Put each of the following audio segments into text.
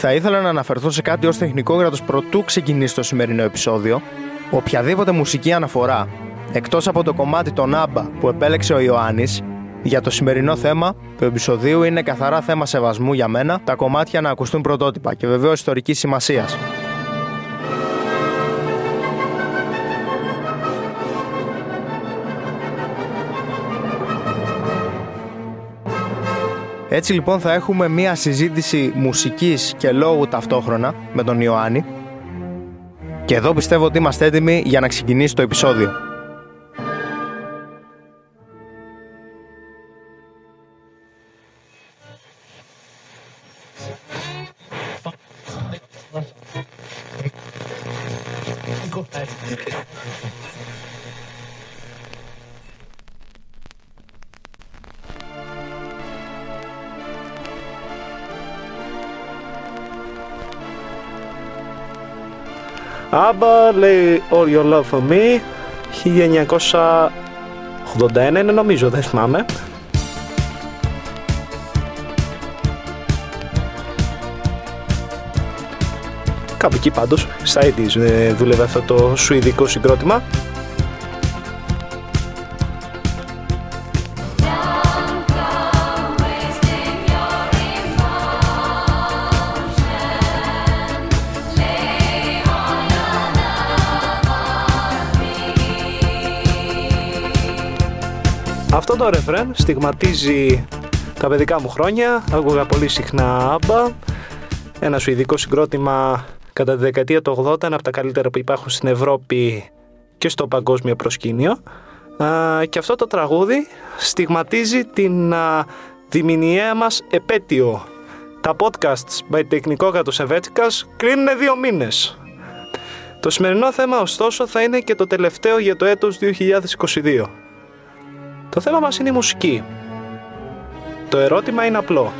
Θα ήθελα να αναφερθώ σε κάτι ως τεχνικόγρατος προτού ξεκινήσει το σημερινό επεισόδιο. Οποιαδήποτε μουσική αναφορά, εκτός από το κομμάτι των Άμπα που επέλεξε ο Ιωάννης, για το σημερινό θέμα του επεισοδίου είναι καθαρά θέμα σεβασμού για μένα, τα κομμάτια να ακουστούν πρωτότυπα και βεβαίως ιστορικής σημασίας. Έτσι λοιπόν θα έχουμε μία συζήτηση μουσικής και λόγου ταυτόχρονα με τον Ιωάννη και εδώ πιστεύω ότι είμαστε έτοιμοι για να ξεκινήσει το επεισόδιο. Άμπα λέει All Your Love For Me 1981 είναι νομίζω, δεν θυμάμαι. Κάπου εκεί πάντως, στα 80's ε, δούλευε αυτό το σουηδικό συγκρότημα. Αυτό το ρεφρέν στιγματίζει τα παιδικά μου χρόνια. Άκουγα πολύ συχνά άμπα. Ένα σουηδικό συγκρότημα κατά τη δεκαετία του 80, ένα από τα καλύτερα που υπάρχουν στην Ευρώπη και στο παγκόσμιο προσκήνιο. Και αυτό το τραγούδι στιγματίζει την διμηνιαία μας επέτειο. Τα podcasts by Τεχνικό Κατοσεβέτσικας κλείνουν δύο μήνες. Το σημερινό θέμα ωστόσο θα είναι και το τελευταίο για το έτος 2022. Το θέμα μας είναι η μουσική. Το ερώτημα είναι απλό.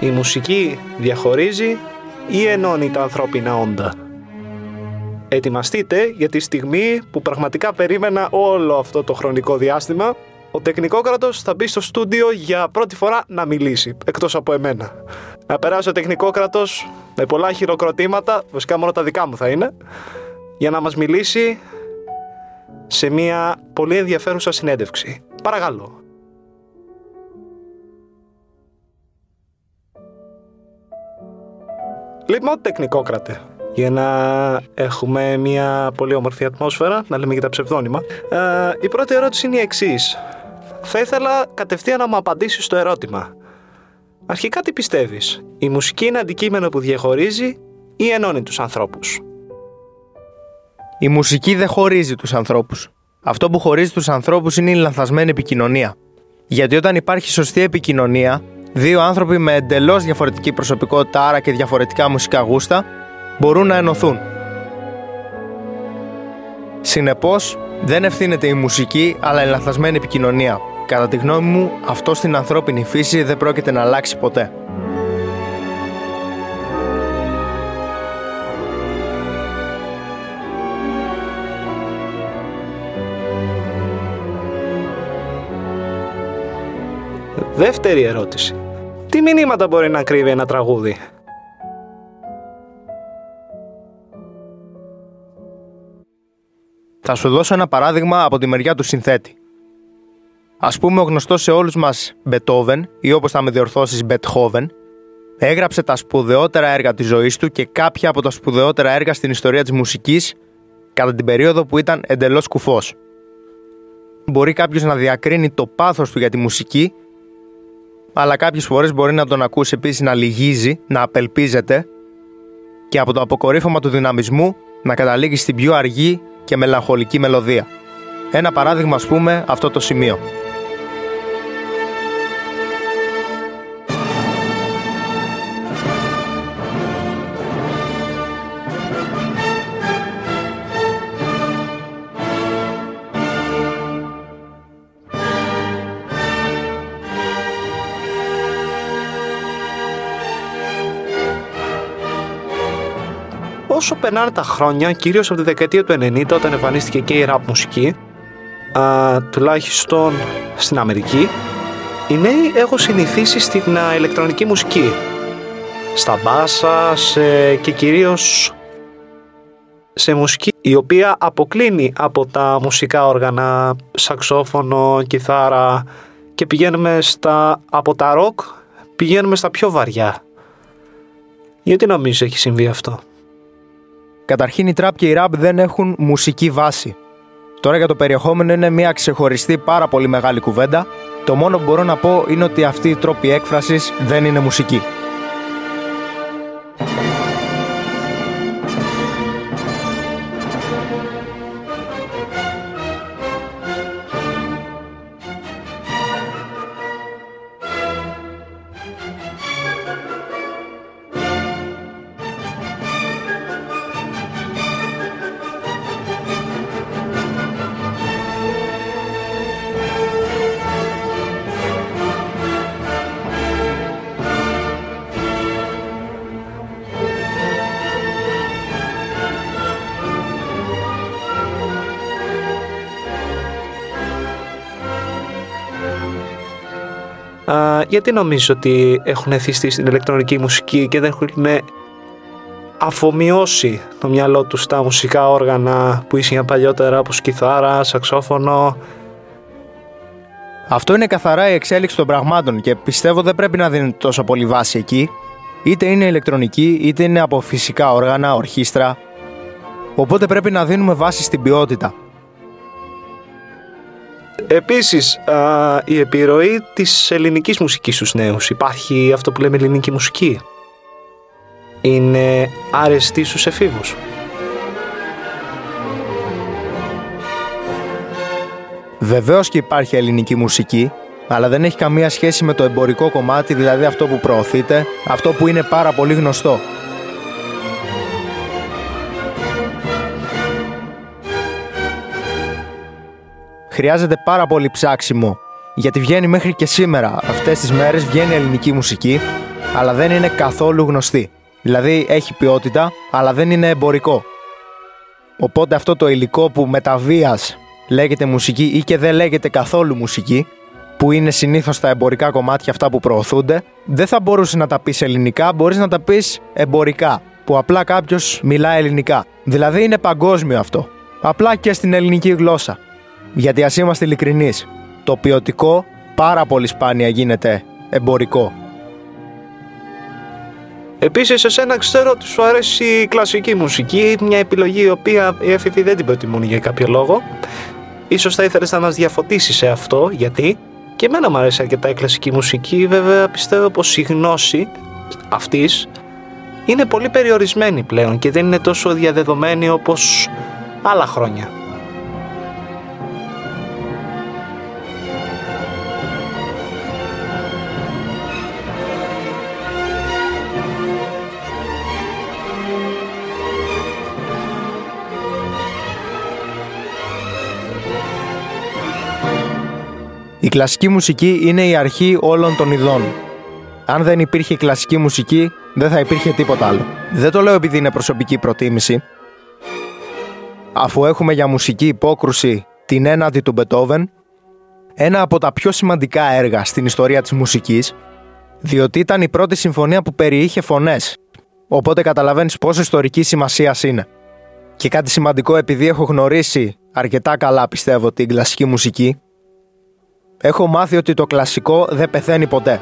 Η μουσική διαχωρίζει ή ενώνει τα ανθρώπινα όντα. Ετοιμαστείτε για τη στιγμή που πραγματικά περίμενα όλο αυτό το χρονικό διάστημα ο τεχνικόκρατος θα μπει στο στούντιο για πρώτη φορά να μιλήσει, εκτός από εμένα. Να περάσει ο τεχνικόκρατος με πολλά χειροκροτήματα, βασικά μόνο τα δικά μου θα είναι, για να μας μιλήσει σε μια πολύ ενδιαφέρουσα συνέντευξη. Παρακαλώ. Λοιπόν, τεχνικόκρατε, για να έχουμε μια πολύ όμορφη ατμόσφαιρα, να λέμε και τα ψευδόνυμα. Ε, η πρώτη ερώτηση είναι η εξής. Θα ήθελα κατευθείαν να μου απαντήσεις στο ερώτημα. Αρχικά τι πιστεύεις, η μουσική είναι αντικείμενο που διαχωρίζει ή ενώνει τους ανθρώπους; Η μουσική δεν χωρίζει τους ανθρώπους. Αυτό που χωρίζει τους ανθρώπους είναι η λανθασμένη επικοινωνία. Γιατί όταν υπάρχει σωστή επικοινωνία, δύο άνθρωποι με εντελώς διαφορετική προσωπικότητα, άρα και διαφορετικά μουσικά γούστα, μπορούν να ενωθούν. Συνεπώς, δεν ευθύνεται η μουσική, αλλά η λανθασμένη επικοινωνία. Κατά τη γνώμη μου, αυτό στην ανθρώπινη φύση δεν πρόκειται να αλλάξει ποτέ. Δεύτερη ερώτηση. Τι μηνύματα μπορεί να κρύβει ένα τραγούδι; Θα σου δώσω ένα παράδειγμα από τη μεριά του συνθέτη. Ας πούμε ο γνωστός σε όλους μας Μπετόβεν ή όπως θα με διορθώσεις Μπετχόβεν έγραψε τα σπουδαιότερα έργα της ζωής του και κάποια από τα σπουδαιότερα έργα στην ιστορία της μουσικής κατά την περίοδο που ήταν εντελώς κουφός. Μπορεί κάποιος να διακρίνει το πάθος του για τη μουσική αλλά κάποιες φορές μπορεί να τον ακούσει επίσης να λυγίζει, να απελπίζεται και από το αποκορύφωμα του δυναμισμού να καταλήγει στην πιο αργή και μελαγχολική μελωδία. Ένα παράδειγμα ας πούμε αυτό το σημείο. Όσο περνάνε τα χρόνια, κυρίως από τη δεκαετία του 90 όταν εμφανίστηκε και η rap μουσική, α, τουλάχιστον στην Αμερική, οι νέοι έχουν συνηθίσει στην α, ηλεκτρονική μουσική. στα μπάσα σε, και κυρίως σε μουσική η οποία αποκλίνει από τα μουσικά όργανα, σαξόφωνο, κιθάρα και πηγαίνουμε στα, από τα ροκ πηγαίνουμε στα πιο βαριά. Γιατί νομίζω έχει συμβεί αυτό; Καταρχήν οι τραπ και οι ραπ δεν έχουν μουσική βάση. Τώρα για το περιεχόμενο είναι μια ξεχωριστή πάρα πολύ μεγάλη κουβέντα. Το μόνο που μπορώ να πω είναι ότι αυτή η τρόπη έκφρασης δεν είναι μουσική. Γιατί νομίζω ότι έχουν εθιστεί στην ηλεκτρονική μουσική και δεν έχουν αφομοιώσει το μυαλό τους στα μουσικά όργανα που ήσουν παλιότερα όπως κιθάρα, σαξόφωνο; Αυτό είναι καθαρά η εξέλιξη των πραγμάτων και πιστεύω δεν πρέπει να δίνει τόσο πολύ βάση εκεί. Είτε είναι ηλεκτρονική, είτε είναι από φυσικά όργανα, ορχήστρα. Οπότε πρέπει να δίνουμε βάση στην ποιότητα. Επίσης, η επιρροή της ελληνικής μουσικής στους νέους. Υπάρχει αυτό που λέμε ελληνική μουσική; Είναι αρεστή στους εφήβους. Βεβαίως και υπάρχει ελληνική μουσική, αλλά δεν έχει καμία σχέση με το εμπορικό κομμάτι, δηλαδή αυτό που προωθείται, αυτό που είναι πάρα πολύ γνωστό. Χρειάζεται πάρα πολύ ψάξιμο. Γιατί βγαίνει μέχρι και σήμερα. Αυτές τις μέρες βγαίνει ελληνική μουσική, αλλά δεν είναι καθόλου γνωστή. Δηλαδή έχει ποιότητα, αλλά δεν είναι εμπορικό. Οπότε αυτό το υλικό που μεταβία λέγεται μουσική ή και δεν λέγεται καθόλου μουσική, που είναι συνήθως τα εμπορικά κομμάτια αυτά που προωθούνται, δεν θα μπορούσε να τα πεις ελληνικά, μπορείς να τα πεις εμπορικά, που απλά κάποιος μιλά ελληνικά. Δηλαδή είναι παγκόσμιο αυτό. Απλά και στην ελληνική γλώσσα. Γιατί ας είμαστε ειλικρινείς, το ποιοτικό πάρα πολύ σπάνια γίνεται εμπορικό. Επίσης, εσένα ξέρω ότι σου αρέσει η κλασική μουσική, μια επιλογή η οποία οι έφηβοι δεν την προτιμούν για κάποιο λόγο. Ίσως θα ήθελες να μας διαφωτίσεις σε αυτό, γιατί και εμένα μου αρέσει αρκετά η κλασική μουσική, βέβαια πιστεύω πως η γνώση αυτής είναι πολύ περιορισμένη πλέον και δεν είναι τόσο διαδεδομένη όπως άλλα χρόνια. Κλασική μουσική είναι η αρχή όλων των ειδών. Αν δεν υπήρχε κλασική μουσική, δεν θα υπήρχε τίποτα άλλο. Δεν το λέω επειδή είναι προσωπική προτίμηση. Αφού έχουμε για μουσική υπόκρουση την ένατη του Μπετόβεν, ένα από τα πιο σημαντικά έργα στην ιστορία της μουσικής, διότι ήταν η πρώτη συμφωνία που περιείχε φωνές, οπότε καταλαβαίνεις πόσο ιστορική σημασία είναι. Και κάτι σημαντικό επειδή έχω γνωρίσει αρκετά καλά πιστεύω την κλασική μουσική, έχω μάθει ότι το κλασικό δεν πεθαίνει ποτέ.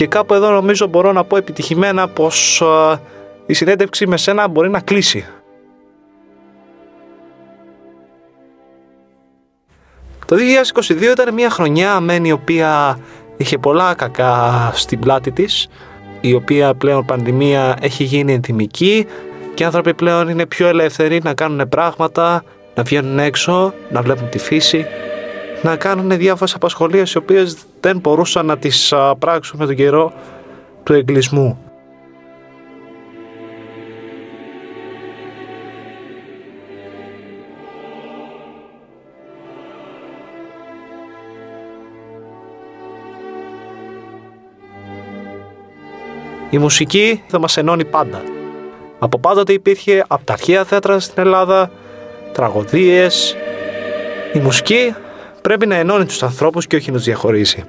Και κάπου εδώ νομίζω μπορώ να πω επιτυχημένα πως η συνέντευξη με σένα μπορεί να κλείσει. Το 2022 ήταν μια χρονιά μεν η οποία είχε πολλά κακά στην πλάτη της, η οποία πλέον πανδημία έχει γίνει ενθυμική και οι άνθρωποι πλέον είναι πιο ελεύθεροι να κάνουν πράγματα, να βγαίνουν έξω, να βλέπουν τη φύση, να κάνουν διάφορες απασχολίες οι οποίες δεν μπορούσαν να τις πράξουν με τον καιρό του εγκλισμού. Η μουσική θα μας ενώνει πάντα. Από πάντοτε υπήρχε από τα αρχαία θέατρα στην Ελλάδα, τραγωδίες. Η μουσική πρέπει να ενώνει τους ανθρώπους και όχι να τους διαχωρίσει.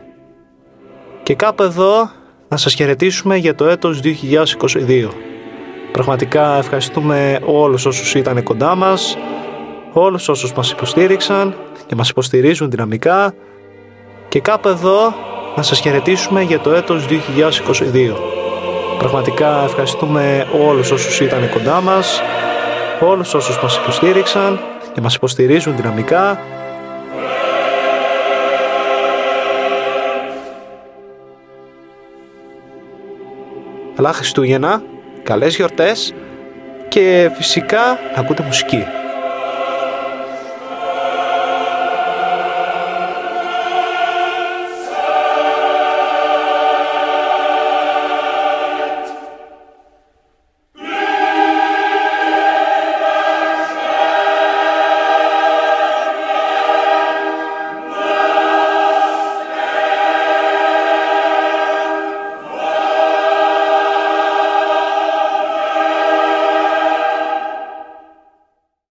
Και κάπου εδώ να σας χαιρετήσουμε για το έτος 2022. Πραγματικά ευχαριστούμε όλους όσους ήταν κοντά μας, όλους όσους μας υποστήριξαν και μας υποστηρίζουν δυναμικά και κάπου εδώ να σας χαιρετήσουμε για το έτος 2022. Πραγματικά ευχαριστούμε όλους όσους ήταν κοντά μας, όλους όσους μας υποστήριξαν και μας υποστηρίζουν δυναμικά. Καλά Χριστούγεννα, καλές γιορτές και φυσικά να ακούτε μουσική.